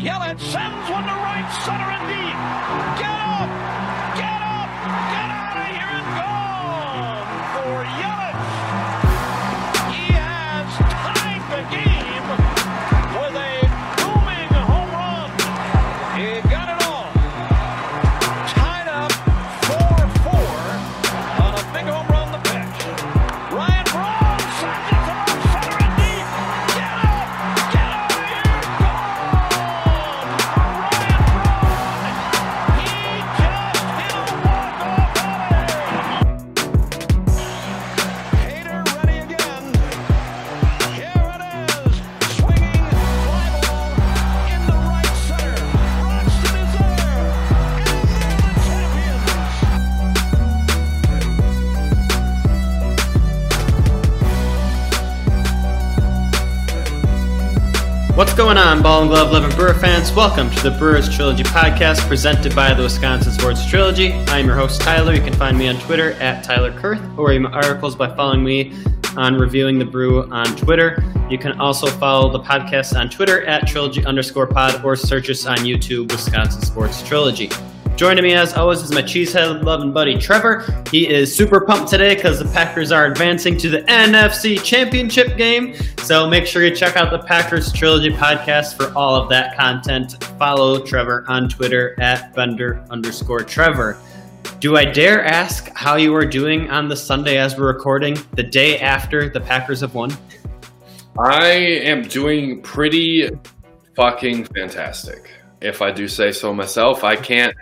Yelich sends one to right center and deep. Get up! Going on, Ball and Glove loving Brewer fans? Welcome to the Brewers Trilogy podcast presented by the Wisconsin Sports Trilogy. I'm your host, Tyler. You can find me on Twitter at Tyler Kurth or read my articles by following me on Reviewing the Brew on Twitter. You can also follow the podcast on Twitter at Trilogy underscore pod or search us on YouTube, Wisconsin Sports Trilogy. Joining me as always is my cheesehead loving buddy Trevor. He is super pumped today because the Packers are advancing to the NFC Championship game. So make sure you check out the Packers Trilogy podcast for all of that content. Follow Trevor on Twitter at Bender underscore Trevor. Do I dare ask how you are doing on the Sunday as we're recording, the day after the Packers have won? I am doing pretty fucking fantastic. If I do say so myself, I can't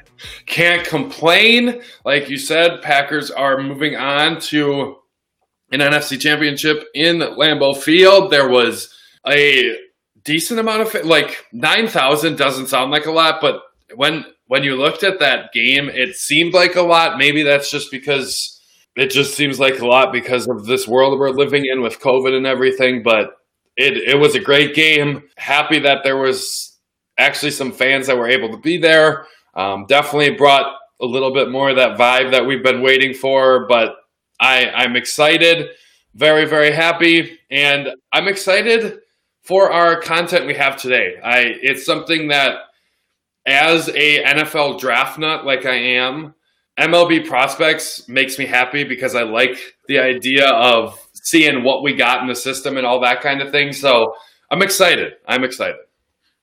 can't complain. Like you said, Packers are moving on to an NFC championship in Lambeau Field. There was a decent amount of like 9,000 doesn't sound like a lot, but when when you looked at that game, it seemed like a lot. Maybe that's just because it just seems like a lot because of this world we're living in with COVID and everything, but it it was a great game. Happy that there was actually some fans that were able to be there. Um, definitely brought a little bit more of that vibe that we've been waiting for. But I I'm excited, very very happy, and I'm excited for our content we have today. I it's something that as a NFL draft nut like I am, MLB prospects makes me happy because I like the idea of seeing what we got in the system and all that kind of thing. So I'm excited. I'm excited.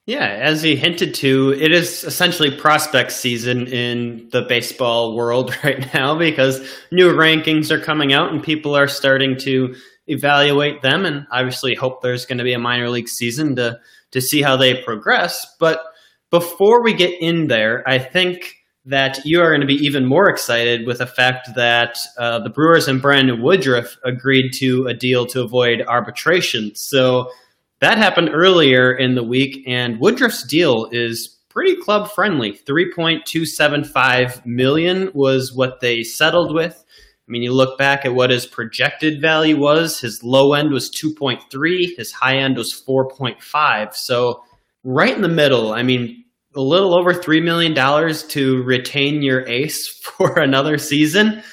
Yeah, as he hinted to, it is essentially prospect season in the baseball world right now because new rankings are coming out and people are starting to evaluate them and obviously hope there's going to be a minor league season to to see how they progress. But before we get in there, I think that you are going to be even more excited with the fact that uh, the Brewers and Brandon Woodruff agreed to a deal to avoid arbitration. So that happened earlier in the week, and Woodruff's deal is pretty club friendly. 3.275 million was what they settled with. I mean, you look back at what his projected value was. His low end was 2.3, his high end was 4.5. So, right in the middle. I mean, a little over $3 million to retain your ace for another season.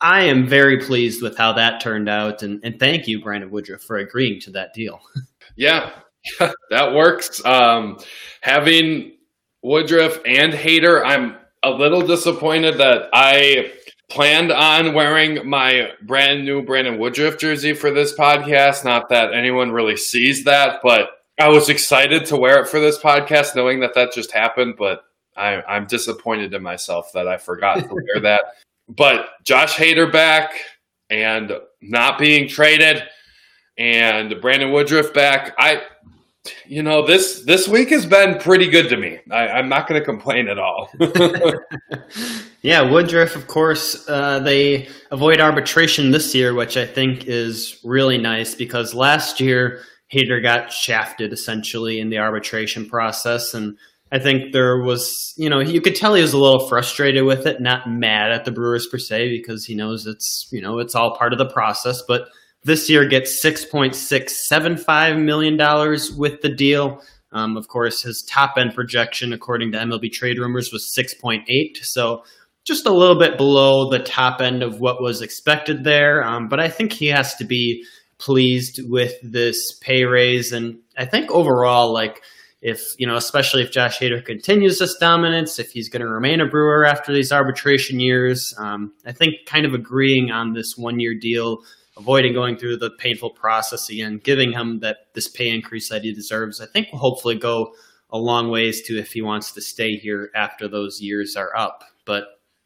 I am very pleased with how that turned out. And, and thank you, Brandon Woodruff, for agreeing to that deal. Yeah, that works. Um, having Woodruff and Hader, I'm a little disappointed that I planned on wearing my brand new Brandon Woodruff jersey for this podcast. Not that anyone really sees that, but I was excited to wear it for this podcast, knowing that that just happened. But I, I'm disappointed in myself that I forgot to wear that. But Josh Hader back and not being traded and Brandon Woodruff back. I, you know, this this week has been pretty good to me. I, I'm not going to complain at all. yeah, Woodruff, of course, uh, they avoid arbitration this year, which I think is really nice because last year Hader got shafted essentially in the arbitration process, and I think there was, you know, you could tell he was a little frustrated with it, not mad at the Brewers per se, because he knows it's, you know, it's all part of the process, but this year gets $6.675 million with the deal. Um, of course, his top end projection, according to MLB trade rumors, was 6.8. So just a little bit below the top end of what was expected there. Um, but I think he has to be pleased with this pay raise. And I think overall, like, if you know, especially if Josh Hader continues this dominance, if he's going to remain a Brewer after these arbitration years. Um, I think kind of agreeing on this one year deal, avoiding going through the painful process again, giving him that this pay increase that he deserves, I think will hopefully go a long ways to if he wants to stay here after those years are up. But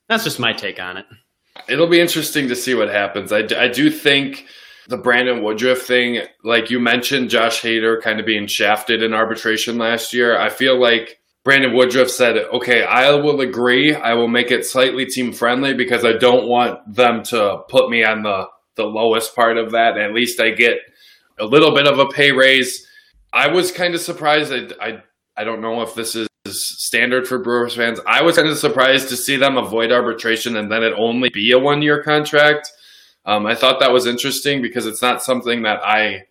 that's just my take on it. It'll be interesting to see what happens. I, I do think the Brandon Woodruff thing, like you mentioned, Josh Hader kind of being shafted in arbitration last year. I feel like Brandon Woodruff said, okay, I will agree. I will make it slightly team friendly because I don't want them to put me on the, the lowest part of that. At least I get a little bit of a pay raise. I was kind of surprised. I, I, I don't know if this is standard for Brewers fans. I was kind of surprised to see them avoid arbitration and then it only be a one year contract. Um, I thought that was interesting because it's not something that I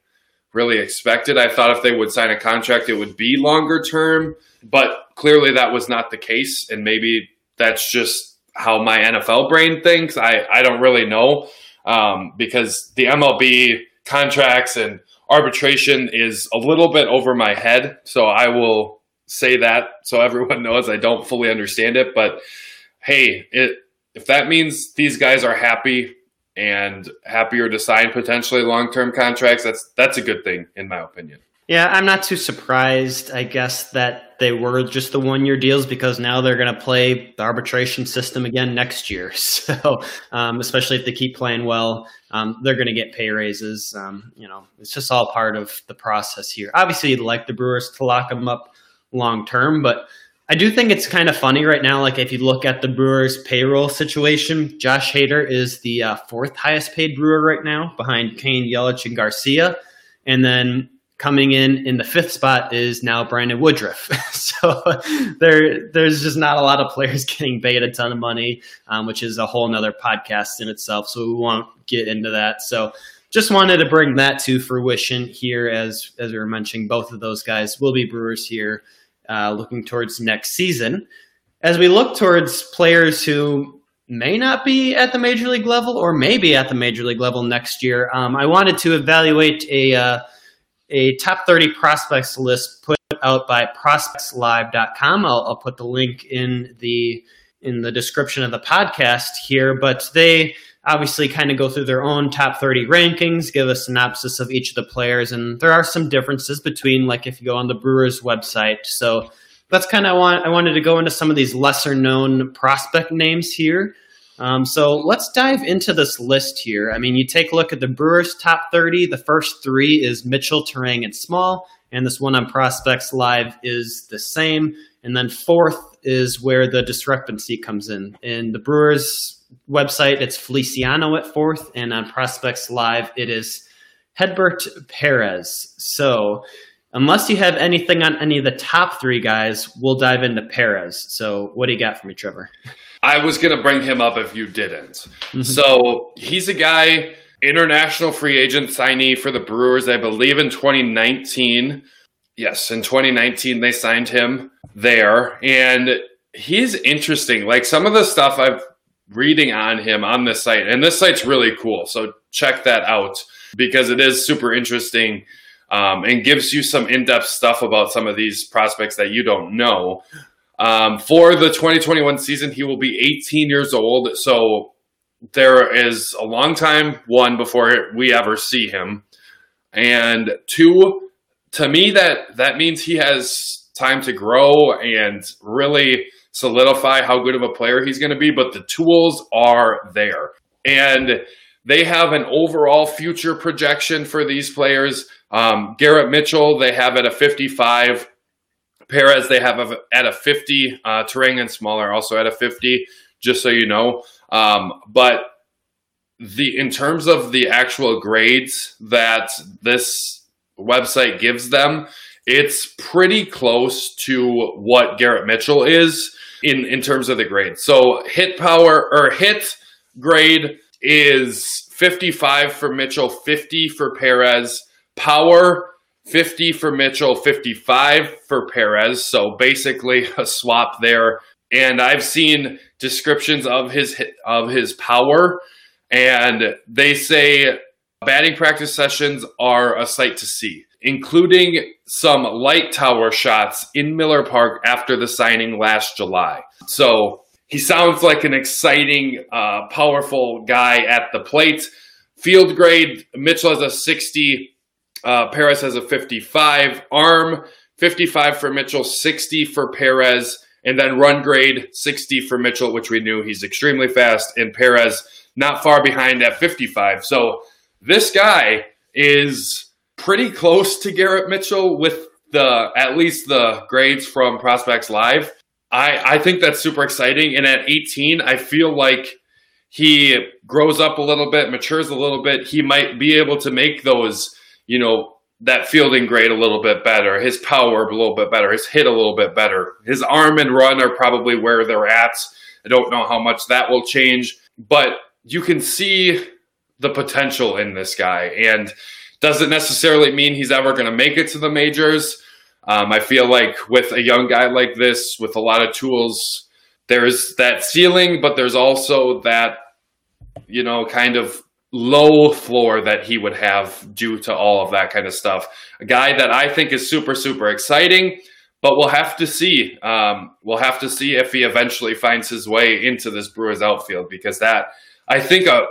really expected. I thought if they would sign a contract, it would be longer term, but clearly that was not the case. And maybe that's just how my NFL brain thinks. I, I don't really know um, because the MLB contracts and arbitration is a little bit over my head. So I will say that so everyone knows I don't fully understand it. But hey, it, if that means these guys are happy and happier to sign potentially long term contracts, that's that's a good thing in my opinion. Yeah, I'm not too surprised, I guess, that they were just the one year deals because now they're going to play the arbitration system again next year. So, um, especially if they keep playing well, um, they're going to get pay raises. Um, you know, it's just all part of the process here. Obviously, you'd like the Brewers to lock them up long term, but I do think it's kind of funny right now. Like if you look at the Brewers' payroll situation, Josh Hader is the uh, fourth highest paid Brewer right now, behind Cain, Yelich, and Garcia, and then coming in in the fifth spot is now Brandon Woodruff. so there, there's just not a lot of players getting paid a ton of money, um, which is a whole nother podcast in itself. So we won't get into that. So just wanted to bring that to fruition here, as as we were mentioning, both of those guys will be Brewers here uh, looking towards next season. As we look towards players who may not be at the major league level or maybe at the major league level next year, um, I wanted to evaluate a uh, a top 30 prospects list put out by prospectslive.com. I'll, I'll put the link in the in the description of the podcast here, but they obviously kind of go through their own top 30 rankings, give a synopsis of each of the players, and there are some differences between like if you go on the Brewers website. So that's kind of want I wanted to go into some of these lesser known prospect names here. Um, so let's dive into this list here. I mean, you take a look at the Brewers top 30. The first three is Mitchell, Turang, and Small, and this one on Prospects Live is the same. And then fourth is where the discrepancy comes in. In the Brewers website, it's Feliciano at fourth, and on Prospects Live, it is Hedbert Perez. So, unless you have anything on any of the top three guys, we'll dive into Perez. So, what do you got for me, Trevor? I was going to bring him up if you didn't. Mm-hmm. So, he's a guy, international free agent signee for the Brewers, I believe in 2019. Yes, in 2019, they signed him there. And he's interesting. Like some of the stuff I've reading on him on this site. And this site's really cool. So check that out because it is super interesting um, and gives you some in depth stuff about some of these prospects that you don't know. Um, for the 2021 season, he will be 18 years old. So there is a long time, one, before we ever see him. And two, to me, that, that means he has time to grow and really solidify how good of a player he's going to be, but the tools are there. And they have an overall future projection for these players. Um, Garrett Mitchell, they have at a 55. Perez, they have at a 50. Uh, Turang and Smaller also at a 50, just so you know. Um, but the in terms of the actual grades that this website gives them, it's pretty close to what Garrett Mitchell is in in terms of the grade. So hit power or hit grade is 55 for Mitchell, 50 for Perez. Power 50 for Mitchell, 55 for Perez. So basically a swap there. And I've seen descriptions of his of his power and they say batting practice sessions are a sight to see. including some light tower shots in Miller Park after the signing last July. So he sounds like an exciting, uh, powerful guy at the plate. Field grade, Mitchell has a 60, uh, Perez has a 55. Arm, 55 for Mitchell, 60 for Perez. And then run grade, 60 for Mitchell, which we knew he's extremely fast. And Perez, not far behind at 55. So this guy is pretty close to Garrett Mitchell with the at least the grades from Prospects Live. I, I think that's super exciting. And at 18, I feel like he grows up a little bit, matures a little bit. He might be able to make those, you know, that fielding grade a little bit better, his power a little bit better, his hit a little bit better. His arm and run are probably where they're at. I don't know how much that will change, but you can see the potential in this guy. And doesn't necessarily mean he's ever going to make it to the majors. Um, I feel like with a young guy like this, with a lot of tools, there's that ceiling, but there's also that, you know, kind of low floor that he would have due to all of that kind of stuff. A guy that I think is super, super exciting, but we'll have to see. Um, we'll have to see if he eventually finds his way into this Brewers outfield because that, I think, a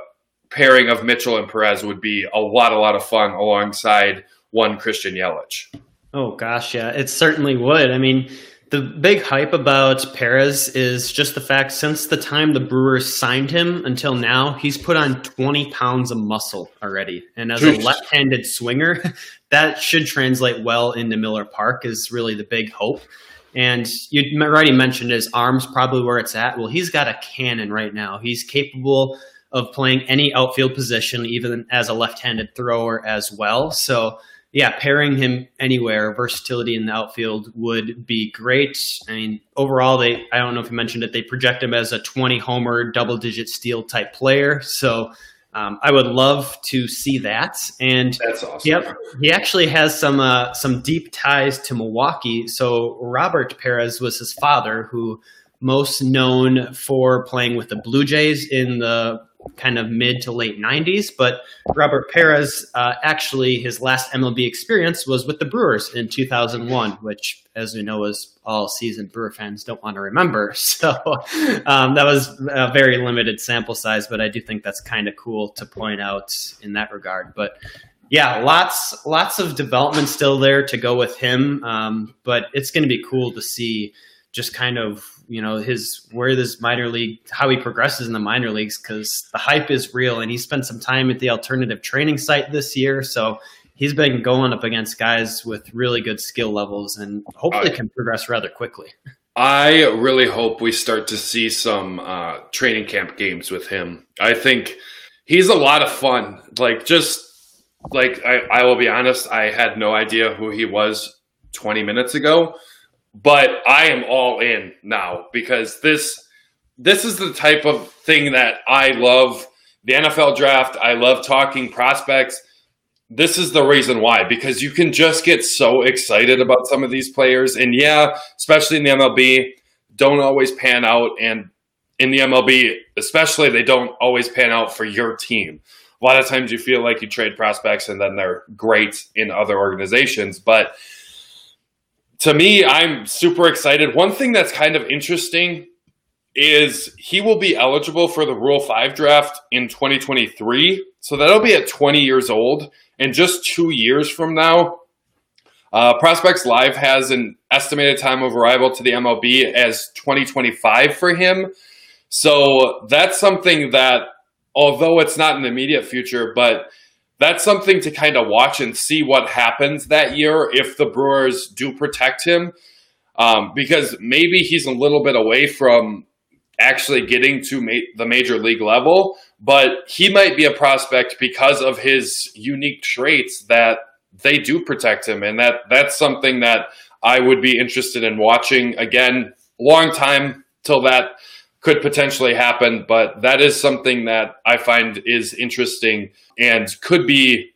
pairing of Mitchell and Perez would be a lot, a lot of fun alongside one Christian Yelich. Oh gosh, yeah, it certainly would. I mean, the big hype about Perez is just the fact since the time the Brewers signed him until now, he's put on 20 pounds of muscle already. And as a left-handed swinger, that should translate well into Miller Park is really the big hope. And you already mentioned his arms probably where it's at. Well, he's got a cannon right now. He's capable of playing any outfield position, even as a left-handed thrower as well. So yeah, pairing him anywhere, versatility in the outfield would be great. I mean, overall, they I don't know if you mentioned it, they project him as a 20 homer, double digit steal type player. So um, I would love to see that. And that's awesome. Yep, he actually has some uh, some deep ties to Milwaukee. So Robert Perez was his father, who most known for playing with the Blue Jays in the kind of mid to late 90s. But Robert Perez, uh, actually, his last MLB experience was with the Brewers in 2001, which, as we know, as all seasoned Brewer fans don't want to remember. So um, that was a very limited sample size, but I do think that's kind of cool to point out in that regard. But yeah, lots lots of development still there to go with him, um, but it's going to be cool to see just kind of you know his where this minor league how he progresses in the minor leagues because the hype is real and he spent some time at the alternative training site this year so he's been going up against guys with really good skill levels and hopefully can progress rather quickly. I really hope we start to see some uh, training camp games with him. I think he's a lot of fun like just like I, I will be honest i had no idea who he was 20 minutes ago but I am all in now because this this is the type of thing that I love. The NFL draft, I love talking prospects. This is the reason why because you can just get so excited about some of these players and yeah, especially in the MLB, don't always pan out and in the MLB, especially they don't always pan out for your team. A lot of times you feel like you trade prospects and then they're great in other organizations, but to me, I'm super excited. One thing that's kind of interesting is he will be eligible for the Rule 5 draft in 2023. So that'll be at 20 years old. And just two years from now, uh, Prospects Live has an estimated time of arrival to the MLB as 2025 for him. So that's something that, although it's not in the immediate future, but that's something to kind of watch and see what happens that year if the Brewers do protect him. Um, because maybe he's a little bit away from actually getting to ma- the major league level, but he might be a prospect because of his unique traits that they do protect him, and that that's something that I would be interested in watching again. Long time till that could potentially happen, but that is something that I find is interesting and could be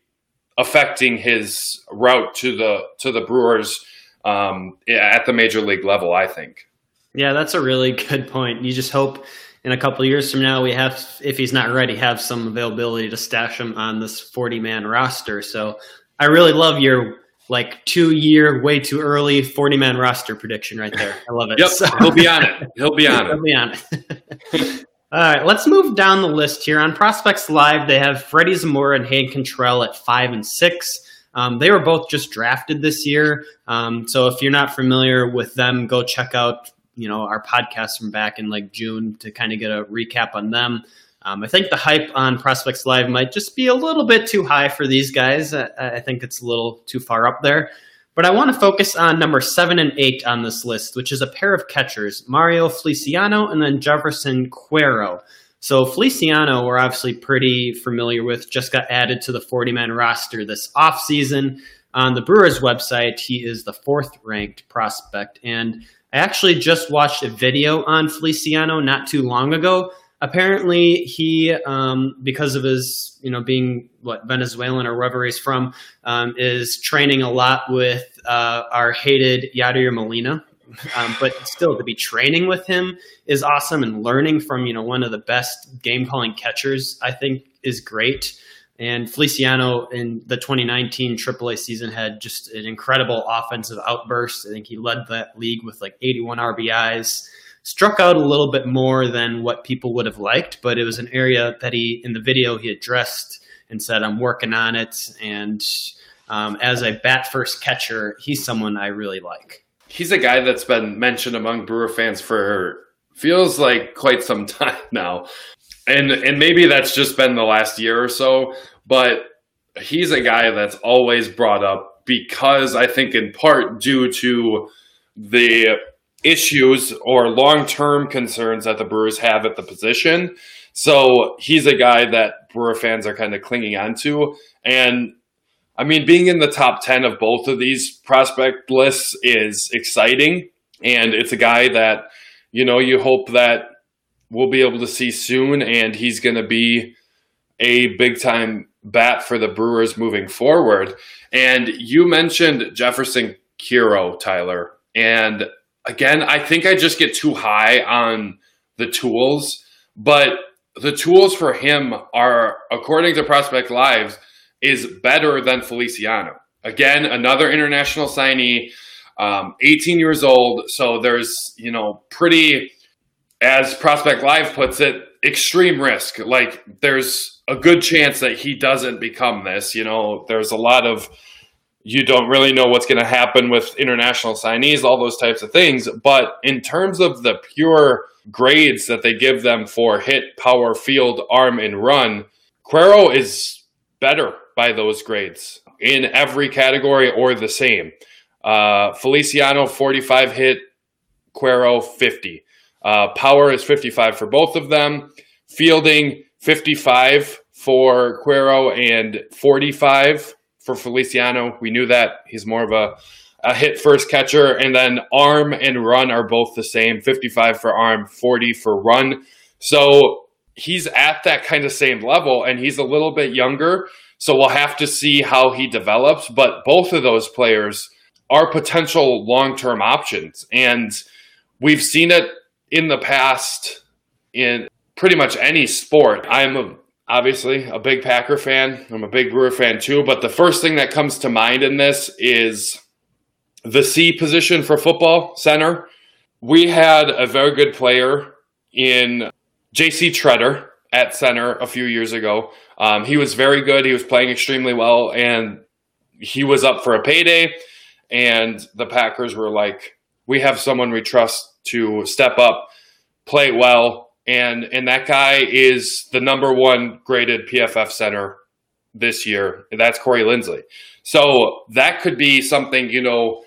affecting his route to the to the Brewers um, at the major league level. I think. Yeah, that's a really good point. You just hope in a couple years from now we have, if he's not ready, have some availability to stash him on this forty man roster. So I really love your like two year, way too early 40 man roster prediction right there. I love it. Yep, so, he'll be on it. He'll be on it. He'll be on it. All right, let's move down the list here. On Prospects Live, they have Freddie Zamora and Hayden Cantrell at five and six. Um, they were both just drafted this year. Um, so if you're not familiar with them, go check out you know our podcast from back in like June to kind of get a recap on them. Um, I think the hype on Prospects Live might just be a little bit too high for these guys. I, I think it's a little too far up there. But I want to focus on number seven and eight on this list, which is a pair of catchers, Mario Feliciano and then Jefferson Quero. So Feliciano, we're obviously pretty familiar with, just got added to the 40 man roster this offseason. On the Brewers website, he is the fourth ranked prospect. And I actually just watched a video on Feliciano not too long ago apparently he um, because of his you know being what venezuelan or wherever he's from um, is training a lot with uh, our hated yadier molina. Um, but still to be training with him is awesome and learning from you know one of the best game calling catchers i think is great. And feliciano in the 2019 aaa season had just an incredible offensive outburst. I think he led that league with like 81 rbis struck out a little bit more than what people would have liked, but it was an area that he, in the video, he addressed and said, I'm working on it. And um, as a bat first catcher, he's someone I really like. He's a guy that's been mentioned among Brewer fans for feels like quite some time now. And and maybe that's just been the last year or so, but he's a guy that's always brought up because I think in part due to the issues or long term concerns that the Brewers have at the position. So he's a guy that Brewer fans are kind of clinging onto. And I mean, being in the top 10 of both of these prospect lists is exciting. And it's a guy that, you know, you hope that we'll be able to see soon. And he's going to be a big time bat for the Brewers moving forward. And you mentioned Jefferson Quero, Tyler. And again, I think I just get too high on the tools, but the tools for him are, according to Prospect Lives, is better than Feliciano. Again, another international signee, um, 18 years old. So there's, you know, pretty, as Prospect Live puts it, extreme risk. Like there's a good chance that he doesn't become this. You know, there's a lot of you don't really know what's going to happen with international signees, all those types of things. But in terms of the pure grades that they give them for hit, power, field, arm, and run, Quero is better by those grades in every category or the same. Uh, Feliciano, 45 hit, Quero, 50. Uh, power is 55 for both of them. Fielding, 55 for Quero and 45 for Feliciano. We knew that he's more of a, a hit first catcher. And then arm and run are both the same 55 for arm, 40 for run. So he's at that kind of same level and he's a little bit younger. So we'll have to see how he develops. But both of those players are potential long term options. And we've seen it in the past in pretty much any sport. I'm a obviously a big Packer fan. I'm a big Brewer fan too. But the first thing that comes to mind in this is the C position for football center. We had a very good player in JC Tretter at center a few years ago. Um, he was very good. He was playing extremely well, and he was up for a payday. And the Packers were like, "We have someone we trust to step up, play well, and and that guy is the number one graded PFF center this year. That's Corey Linsley. So that could be something you know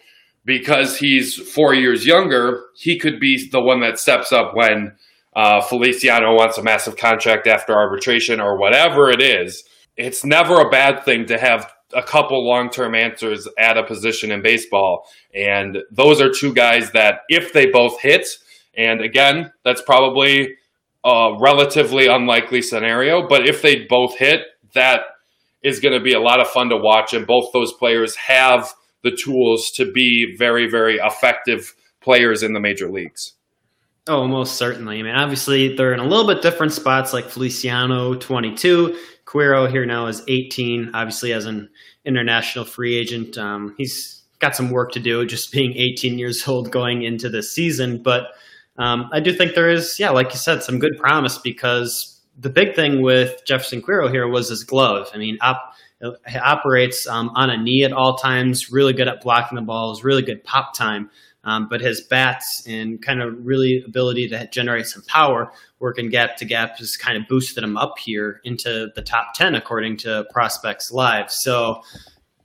because he's four years younger. He could be the one that steps up when uh, Feliciano wants a massive contract after arbitration or whatever it is. It's never a bad thing to have a couple long term answers at a position in baseball. And those are two guys that, if they both hit, and again, that's probably a relatively unlikely scenario, but if they both hit, that is going to be a lot of fun to watch. And both those players have the tools to be very, very effective players in the major leagues. Oh, most certainly. I mean, obviously they're in a little bit different spots. Like Feliciano, 22, Quero here now is 18. Obviously, as an international free agent, um, he's got some work to do, just being 18 years old going into the season. But um, I do think there is, yeah, like you said, some good promise because the big thing with Jefferson Quero here was his glove. I mean, op- operates um, on a knee at all times, really good at blocking the balls, really good pop time. Um, but his bats and kind of really ability to generate some power working gap to gap has kind of boosted him up here into the top 10 according to prospects live so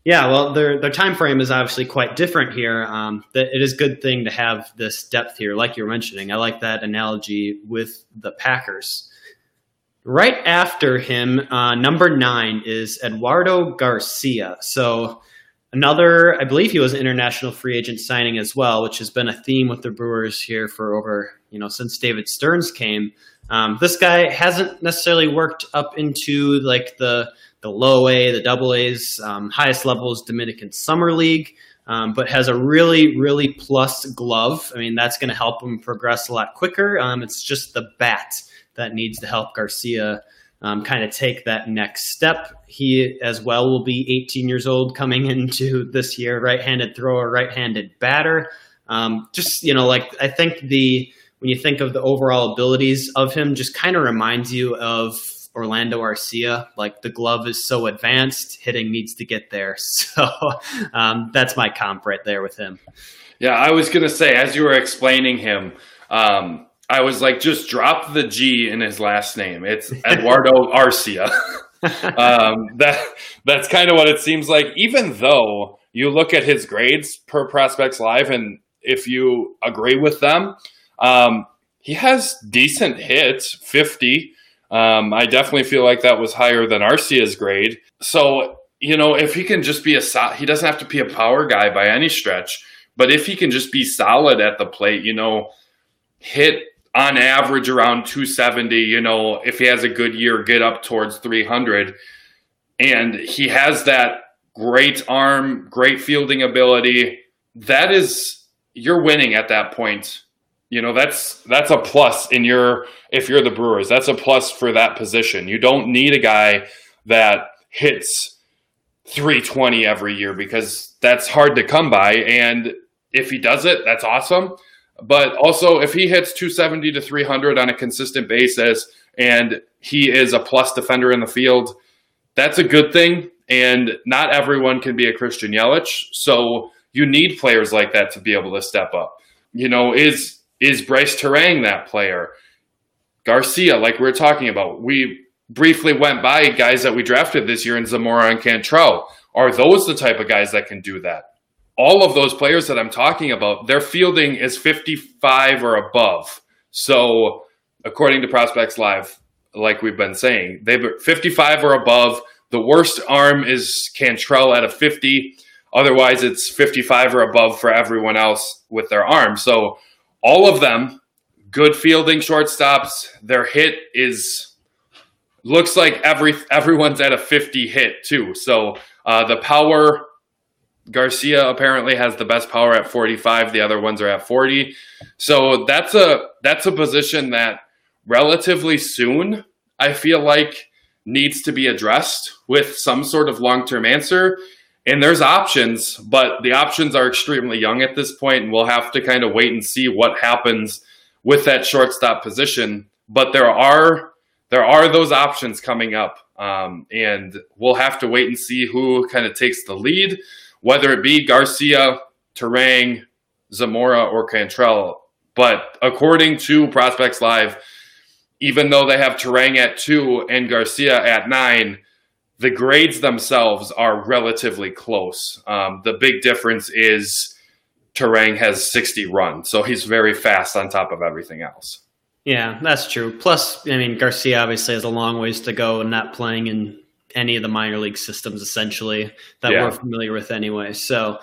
yeah well their their time frame is obviously quite different here. Um, it is a good thing to have this depth here like you were mentioning. I like that analogy with the packers. Right after him uh, number nine is eduardo garcia. So Another, I believe he was an international free agent signing as well, which has been a theme with the Brewers here for over, you know, since David Stearns came. Um, this guy hasn't necessarily worked up into like the the low A, the double A's, um, highest levels Dominican Summer League, um, but has a really, really plus glove. I mean, that's going to help him progress a lot quicker. Um, it's just the bat that needs to help Garcia um, kind of take that next step. He as well will be 18 years old coming into this year, right-handed thrower, right-handed batter. Um, just you know, like I think the when you think of the overall abilities of him, just kind of reminds you of Orlando Arcia. Like the glove is so advanced, hitting needs to get there. So um, that's my comp right there with him. Yeah, I was gonna say as you were explaining him. Um, I was like, just drop the G in his last name. It's Eduardo Arcia. um, that that's kind of what it seems like. Even though you look at his grades per Prospects Live, and if you agree with them, um, he has decent hits, fifty. Um, I definitely feel like that was higher than Arcia's grade. So you know, if he can just be a he doesn't have to be a power guy by any stretch, but if he can just be solid at the plate, you know, hit on average around 270. You know, if he has a good year, get up towards 300. And he has that great arm, great fielding ability. That is, you're winning at that point. You know, that's that's a plus in your if you're the Brewers. That's a plus for that position. You don't need a guy that hits 320 every year because that's hard to come by. And if he does it, that's awesome. But also, if he hits 270 to 300 on a consistent basis and he is a plus defender in the field, that's a good thing. And not everyone can be a Christian Yelich. So you need players like that to be able to step up. You know, is is Brice Turang that player? Garcia, like we are talking about, we briefly went by guys that we drafted this year in Zamora and Cantrell. Are those the type of guys that can do that? all of those players that I'm talking about, their fielding is 55 or above. So, according to Prospects Live, like we've been saying, they've 55 or above. The worst arm is Cantrell at a 50. Otherwise, it's 55 or above for everyone else with their arm. So, all of them, good fielding shortstops. Their hit is looks like every everyone's at a 50 hit too. So, uh, the power Garcia apparently has the best power at 45. The other ones are at 40. So that's a that's a position that relatively soon I feel like needs to be addressed with some sort of long-term answer. And there's options, but the options are extremely young at this point, and we'll have to kind of wait and see what happens with that shortstop position. But there are there are those options coming up, um, and we'll have to wait and see who kind of takes the lead whether it be Garcia, Turang, Zamora, or Cantrell. But according to Prospects Live, even though they have Turang at two and Garcia at nine, the grades themselves are relatively close. Um, the big difference is Turang has 60 runs, so he's very fast on top of everything else. Yeah, that's true. Plus, I mean, Garcia obviously has a long ways to go and not playing in any of the minor league systems essentially that yeah. we're familiar with anyway. So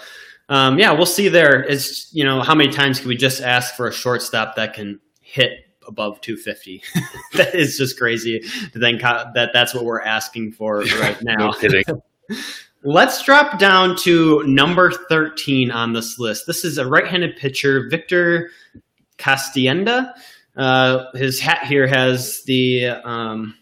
um, yeah, we'll see there is, you know, how many times can we just ask for a shortstop that can hit above 250? that is just crazy to think that that's what we're asking for right now. no kidding. Let's drop down to number 13 on this list. This is a right handed pitcher, Victor Castaneda. Uh, his hat here has the um,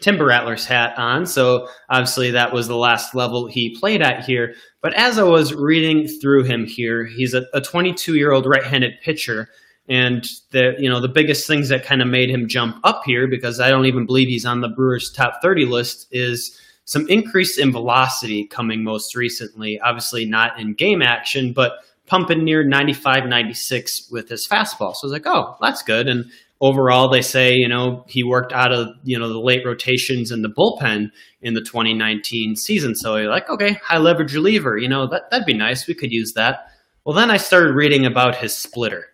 Timber Rattlers hat on, so obviously that was the last level he played at here. But as I was reading through him here, he's a 22 year old right handed pitcher. And the you know the biggest things that kind of made him jump up here because I don't even believe he's on the Brewers top 30 list is some increase in velocity coming most recently. Obviously not in game action, but pumping near 95, 96 with his fastball. So I was like, oh, that's good. And overall, they say, you know, he worked out of, you know, the late rotations in the bullpen in the 2019 season. So you're like, okay, high leverage reliever, you know, that, that'd be nice. We could use that. Well, then I started reading about his splitter.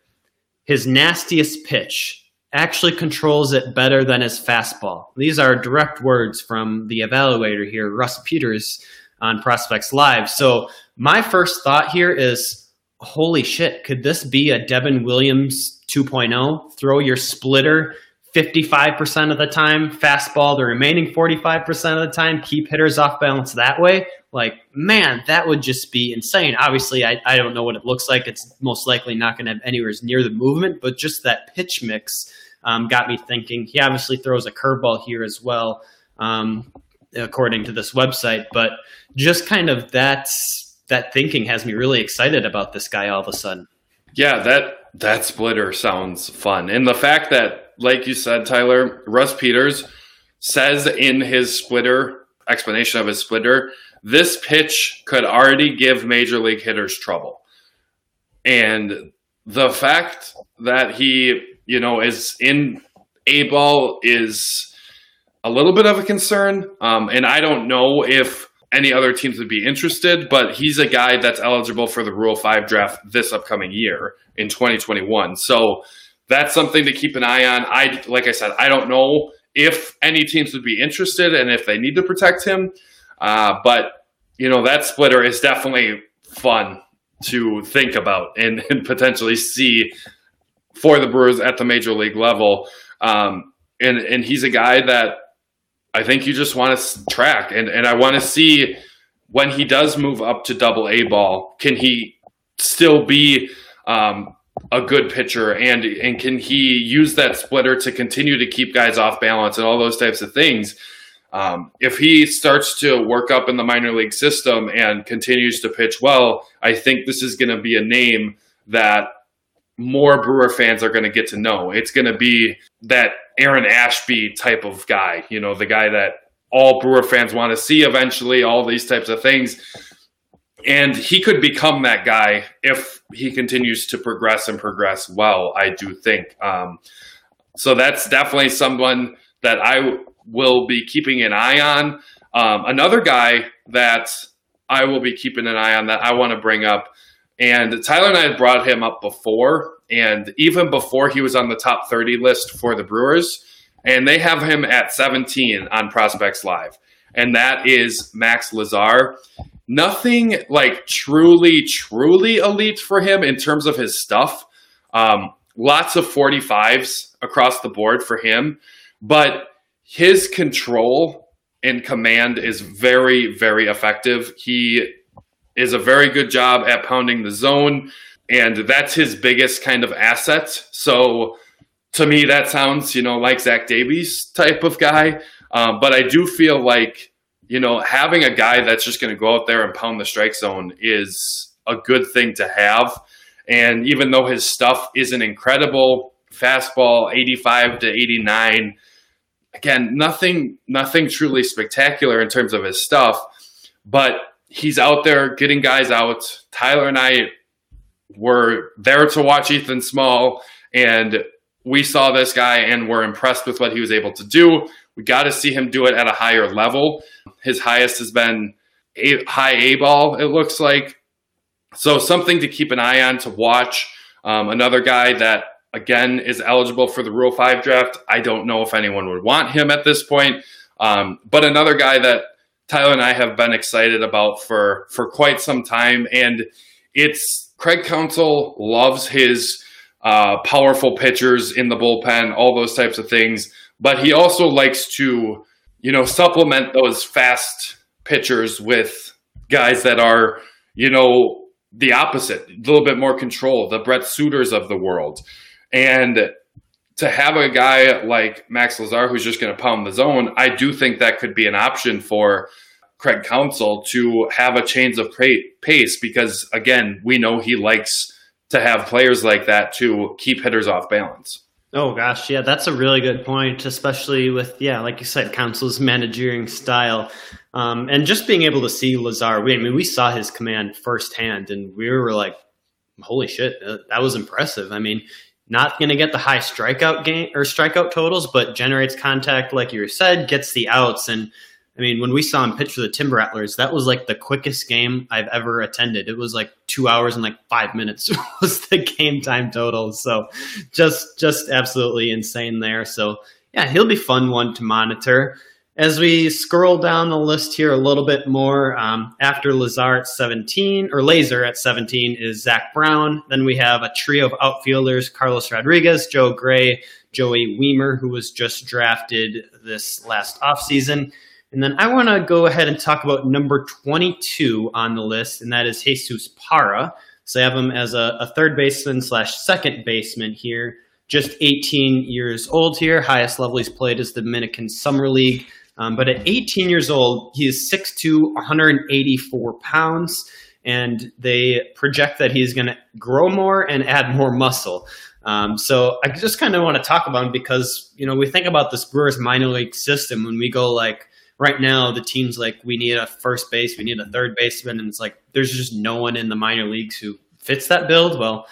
His nastiest pitch actually controls it better than his fastball. These are direct words from the evaluator here, Russ Peters on Prospects Live. So my first thought here is holy shit, could this be a Devin Williams 2.0? Throw your splitter 55% of the time, fastball the remaining 45% of the time, keep hitters off balance that way. Like, man, that would just be insane. Obviously, I, I don't know what it looks like. It's most likely not going to have anywhere near the movement, but just that pitch mix um, got me thinking. He obviously throws a curveball here as well, um, according to this website, but just kind of that's that thinking has me really excited about this guy all of a sudden. Yeah, that that splitter sounds fun. And the fact that, like you said, Tyler, Russ Peters says in his splitter explanation of his splitter, this pitch could already give major league hitters trouble. And the fact that he, you know, is in A ball is a little bit of a concern. Um, and I don't know if any other teams would be interested, but he's a guy that's eligible for the Rule 5 draft this upcoming year in 2021. So that's something to keep an eye on. I like I said, I don't know if any teams would be interested and if they need to protect him. Uh, but you know, that splitter is definitely fun to think about and, and potentially see for the Brewers at the major league level. Um, and and he's a guy that I think you just want to track, and and I want to see when he does move up to double A ball, can he still be um, a good pitcher, and and can he use that splitter to continue to keep guys off balance and all those types of things. Um, if he starts to work up in the minor league system and continues to pitch well, I think this is going to be a name that more Brewer fans are going to get to know. It's going to be that Aaron Ashby type of guy, you know, the guy that all Brewer fans want to see eventually, all these types of things. And he could become that guy if he continues to progress and progress well, I do think. Um, so that's definitely someone that I will be keeping an eye on. Um, another guy that I will be keeping an eye on that I want to bring up and Tyler and I had brought him up before, and even before he was on the top 30 list for the Brewers, and they have him at 17 on Prospects Live, and that is Max Lazar. Nothing like truly, truly elite for him in terms of his stuff. Um, lots of 45s across the board for him, but his control and command is very, very effective. He is a very good job at pounding the zone, and that's his biggest kind of asset. So to me, that sounds, you know, like Zach Davies type of guy. Um, but I do feel like, you know, having a guy that's just going to go out there and pound the strike zone is a good thing to have. And even though his stuff isn't incredible, fastball 85 to 89, again, nothing, nothing truly spectacular in terms of his stuff. But he's out there getting guys out. Tyler and I were there to watch Ethan Small, and we saw this guy and were impressed with what he was able to do. We got to see him do it at a higher level. His highest has been a high A ball, it looks like. So, something to keep an eye on to watch. Um, another guy that, again, is eligible for the Rule 5 draft. I don't know if anyone would want him at this point. Um, but another guy that Tyler and I have been excited about for for quite some time, and it's Craig Counsell loves his uh, powerful pitchers in the bullpen, all those types of things. But he also likes to, you know, supplement those fast pitchers with guys that are, you know, the opposite, a little bit more control, the Brent Suters of the world. And to have a guy like Max Lazar who's just going to pound the zone, I do think that could be an option for Craig Counsell to have a change of pace because, again, we know he likes to have players like that to keep hitters off balance. Oh gosh, yeah, that's a really good point, especially with yeah, like you said, Counsell's managing style, um, and just being able to see Lazar. We, I mean, we saw his command firsthand, and we were like, "Holy shit, that was impressive!" I mean, not going to get the high strikeout game or strikeout totals, but generates contact, like you said, gets the outs, and I mean, when we saw him pitch for the Timber Rattlers, that was like the quickest game I've ever attended. It was like two hours and like five minutes was the game time total. So just just absolutely insane there. So yeah, he'll be fun one to monitor. As we scroll down the list here a little bit more, um, after Lazar at 17, or Laser at 17 is Zach Brown. Then we have a trio of outfielders, Carlos Rodriguez, Joe Gray, Joey Wiemer, who was just drafted this last offseason. And then I want to go ahead and talk about number 22 on the list, and that is Jesus Parra. So I have him as a, a third baseman slash second baseman here. Just 18 years old here. Highest level he's played is the Dominican Summer League. Um, but at 18 years old, he is 6'2", 184 pounds, and they project that he's going to grow more and add more muscle. Um, so I just kind of want to talk about him because you know we think about this Brewers minor league system when we go like right now the team's like we need a first base, we need a third baseman, and it's like there's just no one in the minor leagues who fits that build. Well,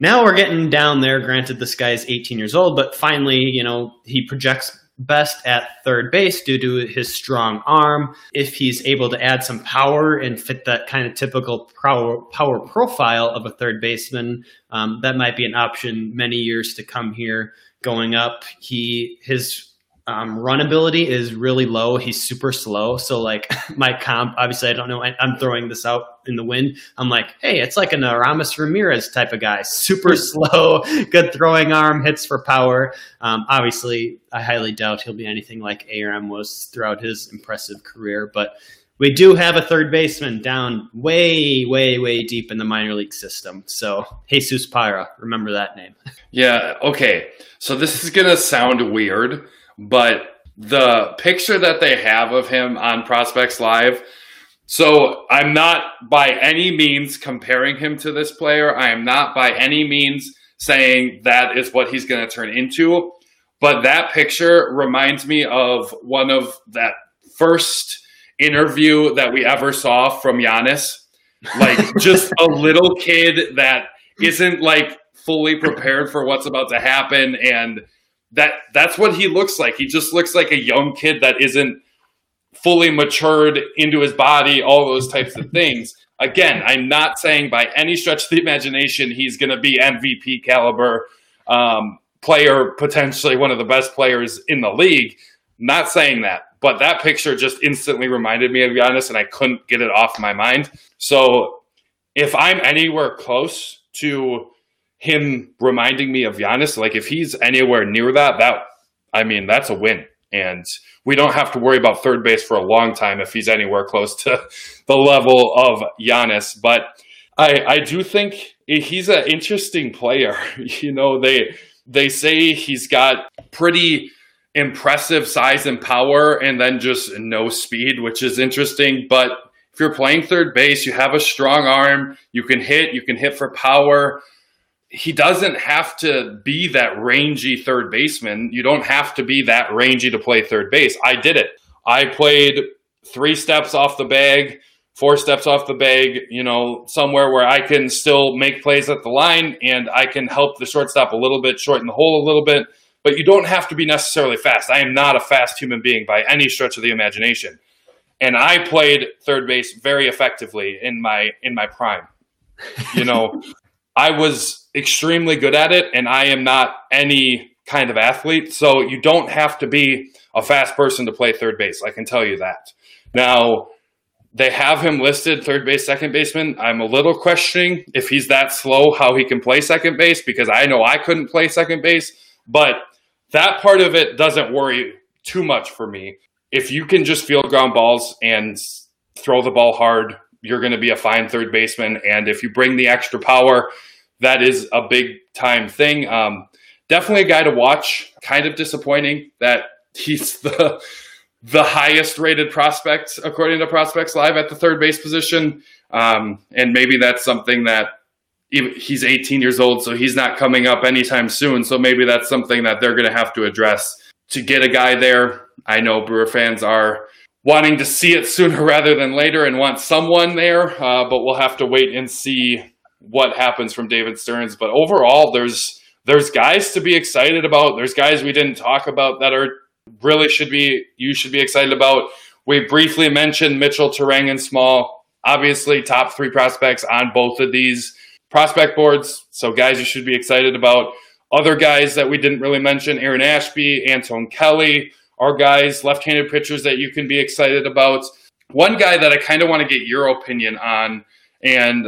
now we're getting down there. Granted, this guy's 18 years old, but finally, you know, he projects best at third base due to his strong arm. If he's able to add some power and fit that kind of typical power, power profile of a third baseman, um, that might be an option many years to come here going up. He his um, run ability is really low. He's super slow. So like my comp, obviously I don't know. I, am throwing this out in the wind. I'm like, hey, it's like an Aramis Ramirez type of guy. Super slow, good throwing arm, hits for power. Um, obviously, I highly doubt he'll be anything like Aram was throughout his impressive career. But we do have a third baseman down way, way, way deep in the minor league system. So Jesus Parra, remember that name. Yeah. Okay. So this is gonna sound weird but the picture that they have of him on Prospects Live. So I'm not by any means comparing him to this player. I am not by any means saying that is what he's going to turn into. But that picture reminds me of one of that first interview that we ever saw from Giannis. Like just a little kid that isn't like fully prepared for what's about to happen and that that's what he looks like. He just looks like a young kid that isn't fully matured into his body, all those types of things. Again, I'm not saying by any stretch of the imagination he's going to be MVP caliber um, player, potentially one of the best players in the league. Not saying that, but that picture just instantly reminded me of Giannis, and I couldn't get it off my mind. So if I'm anywhere close to him reminding me of Giannis. Like if he's anywhere near that, that I mean that's a win. And we don't have to worry about third base for a long time if he's anywhere close to the level of Giannis. But I I do think he's an interesting player. You know, they they say he's got pretty impressive size and power and then just no speed, which is interesting. But if you're playing third base, you have a strong arm, you can hit, you can hit for power he doesn't have to be that rangy third baseman. You don't have to be that rangy to play third base. I did it. I played three steps off the bag, four steps off the bag, you know, somewhere where I can still make plays at the line and I can help the shortstop a little bit, shorten the hole a little bit. But you don't have to be necessarily fast. I am not a fast human being by any stretch of the imagination. And I played third base very effectively in my in my prime. You know, I was extremely good at it, and I am not any kind of athlete. So you don't have to be a fast person to play third base. I can tell you that. Now, they have him listed third base, second baseman. I'm a little questioning if he's that slow, how he can play second base, because I know I couldn't play second base. But that part of it doesn't worry too much for me. If you can just field ground balls and throw the ball hard, you're going to be a fine third baseman. And if you bring the extra power, that is a big time thing. Um, definitely a guy to watch. Kind of disappointing that he's the the highest rated prospect according to Prospects Live at the third base position. Um, and maybe that's something that he's 18 years old, so he's not coming up anytime soon. So maybe that's something that they're going to have to address to get a guy there. I know Brewer fans are wanting to see it sooner rather than later and want someone there, uh, but we'll have to wait and see what happens from David Stearns. But overall, there's there's guys to be excited about. There's guys we didn't talk about that are really should be you should be excited about. We briefly mentioned Mitchell Turang, and Small. Obviously, top three prospects on both of these prospect boards. So guys you should be excited about. Other guys that we didn't really mention, Aaron Ashby, Antoine Kelly, are guys, left-handed pitchers that you can be excited about. One guy that I kind of want to get your opinion on, and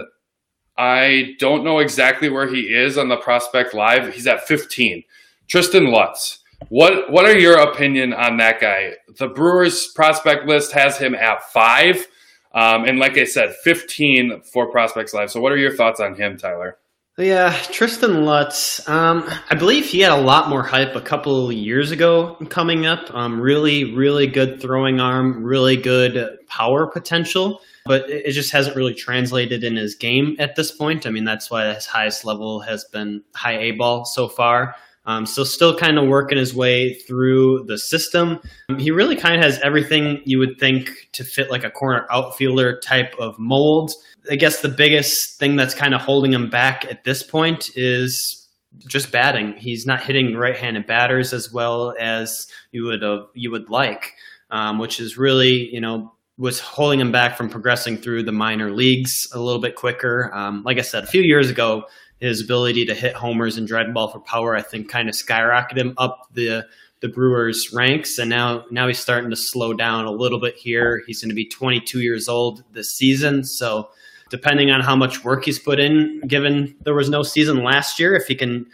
I don't know exactly where he is on the prospect live. He's at 15. Tristen Lutz. What what are your opinion on that guy? The Brewers prospect list has him at five, um, and like I said, 15 for prospects live. So, what are your thoughts on him, Tyler? Yeah, Tristen Lutz. Um, I believe he had a lot more hype a couple years ago coming up. Um, really, really good throwing arm, really good power potential but it just hasn't really translated in his game at this point. I mean, that's why his highest level has been high A ball so far. Um, so still kind of working his way through the system. Um, he really kind of has everything you would think to fit like a corner outfielder type of mold. I guess the biggest thing that's kind of holding him back at this point is just batting. He's not hitting right-handed batters as well as you would uh, you would like, um, which is really you know was holding him back from progressing through the minor leagues a little bit quicker. Um, like I said, a few years ago, his ability to hit homers and drive the ball for power, I think, kind of skyrocketed him up the the Brewers ranks, and now now he's starting to slow down a little bit here. He's going to be 22 years old this season, so depending on how much work he's put in, given there was no season last year, if he can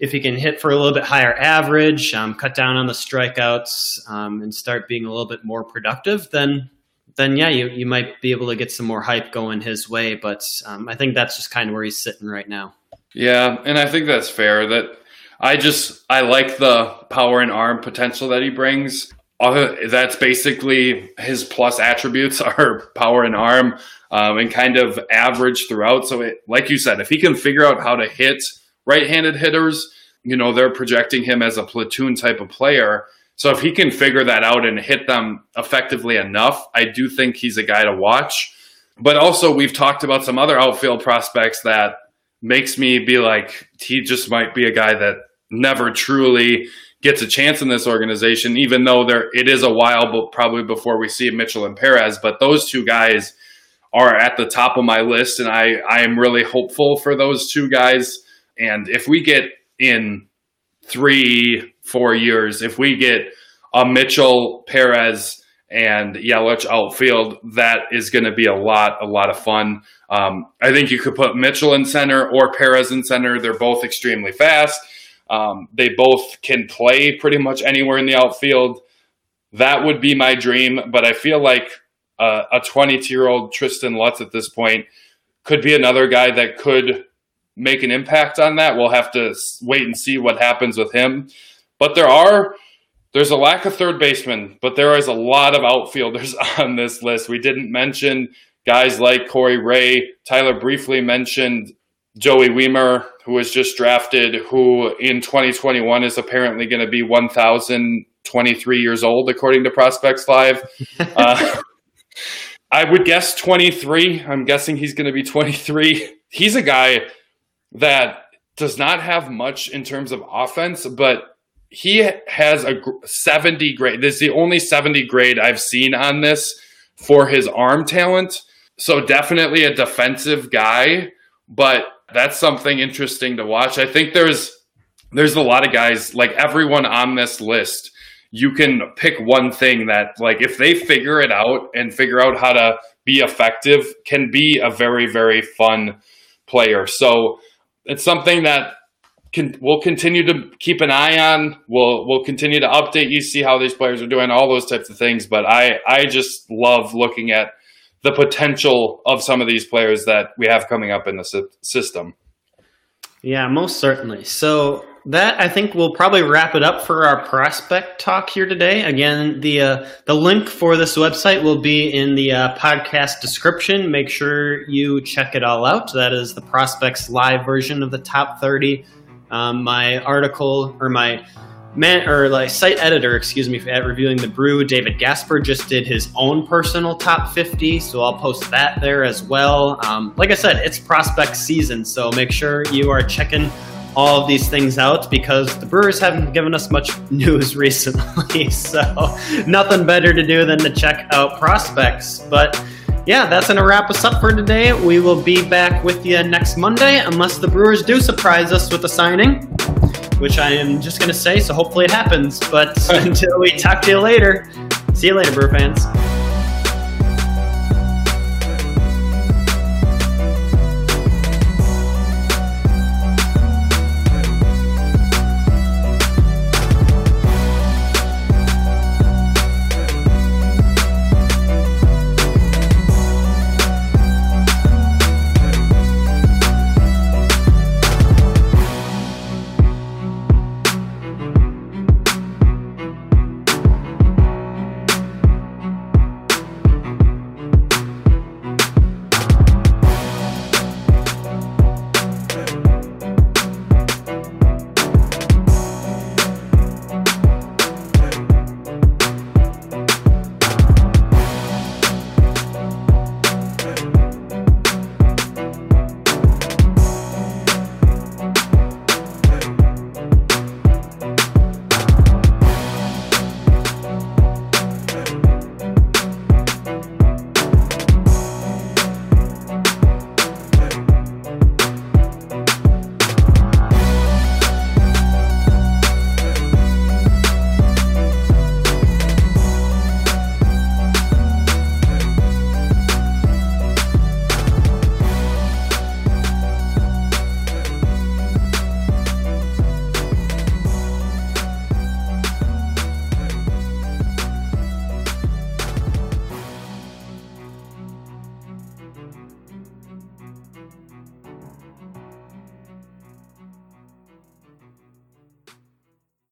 if he can hit for a little bit higher average, um, cut down on the strikeouts, um, and start being a little bit more productive, then then yeah, you, you might be able to get some more hype going his way. But um, I think that's just kind of where he's sitting right now. Yeah, and I think that's fair. That I just I like the power and arm potential that he brings. That's basically his plus attributes are power and arm, um, and kind of average throughout. So, it, like you said, if he can figure out how to hit right-handed hitters, you know they're projecting him as a platoon type of player so if he can figure that out and hit them effectively enough, I do think he's a guy to watch. But also, we've talked about some other outfield prospects that makes me be like, he just might be a guy that never truly gets a chance in this organization, even though there it is a while, but probably before we see Mitchell and Perez. But those two guys are at the top of my list, and I I am really hopeful for those two guys. And if we get in three, four years, if we get a Mitchell, Perez, and Yelich outfield, that is going to be a lot, a lot of fun. Um, I think you could put Mitchell in center or Perez in center. They're both extremely fast. Um, they both can play pretty much anywhere in the outfield. That would be my dream, but I feel like uh, a 22 year old Tristen Lutz at this point could be another guy that could make an impact on that. We'll have to wait and see what happens with him. But there are there's a lack of third baseman, but there is a lot of outfielders on this list. We didn't mention guys like Corey Ray. Tyler briefly mentioned Joey Wiemer, who was just drafted, who in 2021 is apparently going to be 1,023 years old, according to Prospects Live. uh, I would guess 23. I'm guessing he's going to be 23. He's a guy that does not have much in terms of offense, but he has a 70 grade. This is the only 70 grade I've seen on this for his arm talent. So definitely a defensive guy, but that's something interesting to watch. I think there's there's a lot of guys like everyone on this list. You can pick one thing that like if they figure it out and figure out how to be effective can be a very very fun player. So it's something that can, we'll continue to keep an eye on. We'll we'll continue to update you, see how these players are doing, all those types of things. But I I just love looking at the potential of some of these players that we have coming up in the system. Yeah, most certainly. So that I think will probably wrap it up for our prospect talk here today. Again, the uh, the link for this website will be in the uh, podcast description. Make sure you check it all out. That is the prospects live version of the top thirty. Um, my article or my man or like site editor, excuse me, at reviewing the brew, David Gasper just did his own personal top 50, so I'll post that there as well. Um, like I said, it's prospect season, so make sure you are checking all of these things out because the Brewers haven't given us much news recently. So nothing better to do than to check out prospects. But yeah, that's going to wrap us up for today. We will be back with you next Monday unless the Brewers do surprise us with a signing, which I am just going to say. So hopefully it happens. But until we talk to you later, see you later, Brewer fans.